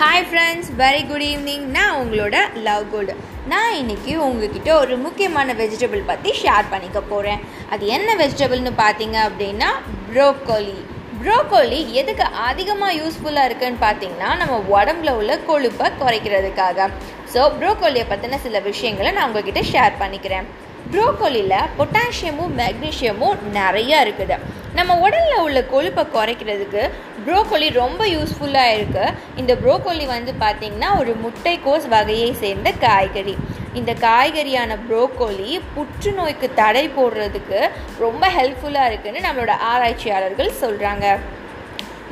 Hi friends very good evening நான் உங்களோட love good நான் இன்றைக்கி உங்ககிட்ட ஒரு முக்கியமான வெஜிடபிள் பற்றி ஷேர் பண்ணிக்க போகிறேன் அது என்ன வெஜிடபிள்னு பார்த்தீங்க அப்படின்னா ப்ரோக்கோலி ப்ரோக்கோலி எதுக்கு அதிகமாக யூஸ்ஃபுல்லாக இருக்குன்னு பார்த்தீங்கன்னா நம்ம உடம்புல உள்ள கொழுப்பை குறைக்கிறதுக்காக. ஸோ ப்ரோக்கோலியை பற்றின சில விஷயங்களை நான் உங்ககிட்ட ஷேர் பண்ணிக்கிறேன். ப்ரோக்கோலியில் பொட்டாசியமும் மெக்னீஷியமும் நிறையா இருக்குது. நம்ம உடலில் உள்ள கொழுப்பை குறைக்கிறதுக்கு ப்ரோக்கோலி ரொம்ப யூஸ்ஃபுல்லாக இருக்குது இந்த ப்ரோக்கோலி வந்து பார்த்திங்கன்னா ஒரு முட்டைக்கோஸ் வகையை சேர்ந்த காய்கறி. இந்த காய்கறியான ப்ரோக்கோலி புற்றுநோய்க்கு தடை போடுறதுக்கு ரொம்ப ஹெல்ப்ஃபுல்லாக இருக்குதுன்னு நம்மளோட ஆராய்ச்சியாளர்கள் சொல்கிறாங்க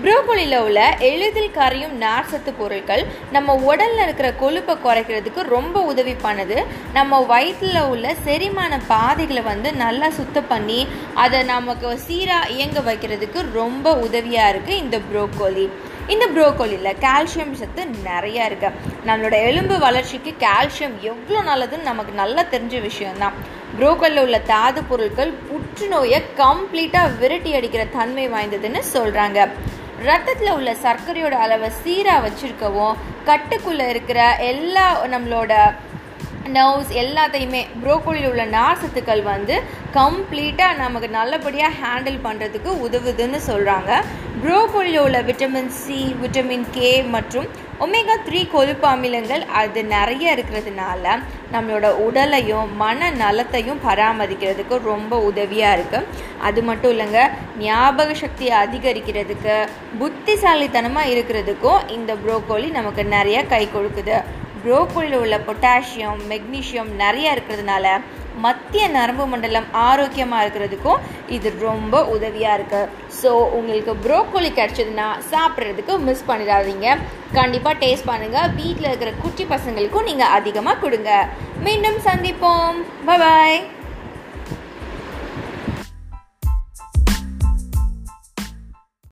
ப்ரோக்கோலியில் உள்ள எளிதில் கரையும் நார்சத்து பொருட்கள் நம்ம உடலில் இருக்கிற கொழுப்பை குறைக்கிறதுக்கு ரொம்ப உதவி பண்ணுது நம்ம வயிற்றில் உள்ள செரிமான பாதைகளை வந்து நல்லா சுத்தம் பண்ணி அதை நமக்கு சீராக இயங்க வைக்கிறதுக்கு ரொம்ப உதவியாக இருக்குது இந்த ப்ரோக்கோலி. இந்த ப்ரோக்கோலியில் கால்சியம் சத்து நிறையா இருக்குது நம்மளோட எலும்பு வளர்ச்சிக்கு கால்சியம் எவ்வளோ நல்லதுன்னு நமக்கு நல்லா தெரிஞ்ச விஷயம்தான். ப்ரோக்கோலியில் உள்ள தாது பொருட்கள் புற்றுநோயை கம்ப்ளீட்டாக விரட்டி அடிக்கிற தன்மை வாய்ந்ததுன்னு சொல்கிறாங்க ரத்தத்தில் உள்ள சர்க்கரையோட அளவை சீராக வச்சுருக்கவும் கட்டுக்குள்ளே இருக்கிற எல்லா நம்மளோட நர்வ்ஸ் எல்லாத்தையுமே ப்ரோக்கோலியில் உள்ள நார் சத்துக்கள் வந்து கம்ப்ளீட்டாக நமக்கு நல்லபடியாக ஹேண்டில் பண்ணுறதுக்கு உதவுதுன்னு சொல்கிறாங்க ப்ரோக்கோலியில் உள்ள விட்டமின் சி விட்டமின் கே மற்றும் ஒமேகா த்ரீ கொழுப்பு அமிலங்கள் அது நிறைய இருக்கிறதுனால நம்மளோட உடலையும் மன நலத்தையும் பராமரிக்கிறதுக்கு ரொம்ப உதவியாக இருக்குது அது மட்டும் இல்லைங்க ஞாபக சக்தியை அதிகரிக்கிறதுக்கு புத்திசாலித்தனமாக இருக்கிறதுக்கும் இந்த ப்ரோக்கோலி நமக்கு நிறைய கை கொடுக்குது. ப்ரோக்கோலியில் உள்ள பொட்டாசியம் மெக்னீஷியம் நிறைய இருக்கிறதுனால மத்திய நரம்பு மண்டலம் ஆரோக்கியமாக இருக்கிறதுக்கும் இது ரொம்ப உதவியாக இருக்குது ஸோ உங்களுக்கு ப்ரோக்கோலி கிடச்சதுன்னா சாப்பிட்றதுக்கு மிஸ் பண்ணிடாதீங்க. கண்டிப்பாக டேஸ்ட் பண்ணுங்கள் வீட்டில் இருக்கிற குட்டி பசங்களுக்கும் நீங்கள் அதிகமாக கொடுங்க. மீண்டும் சந்திப்போம். பாய்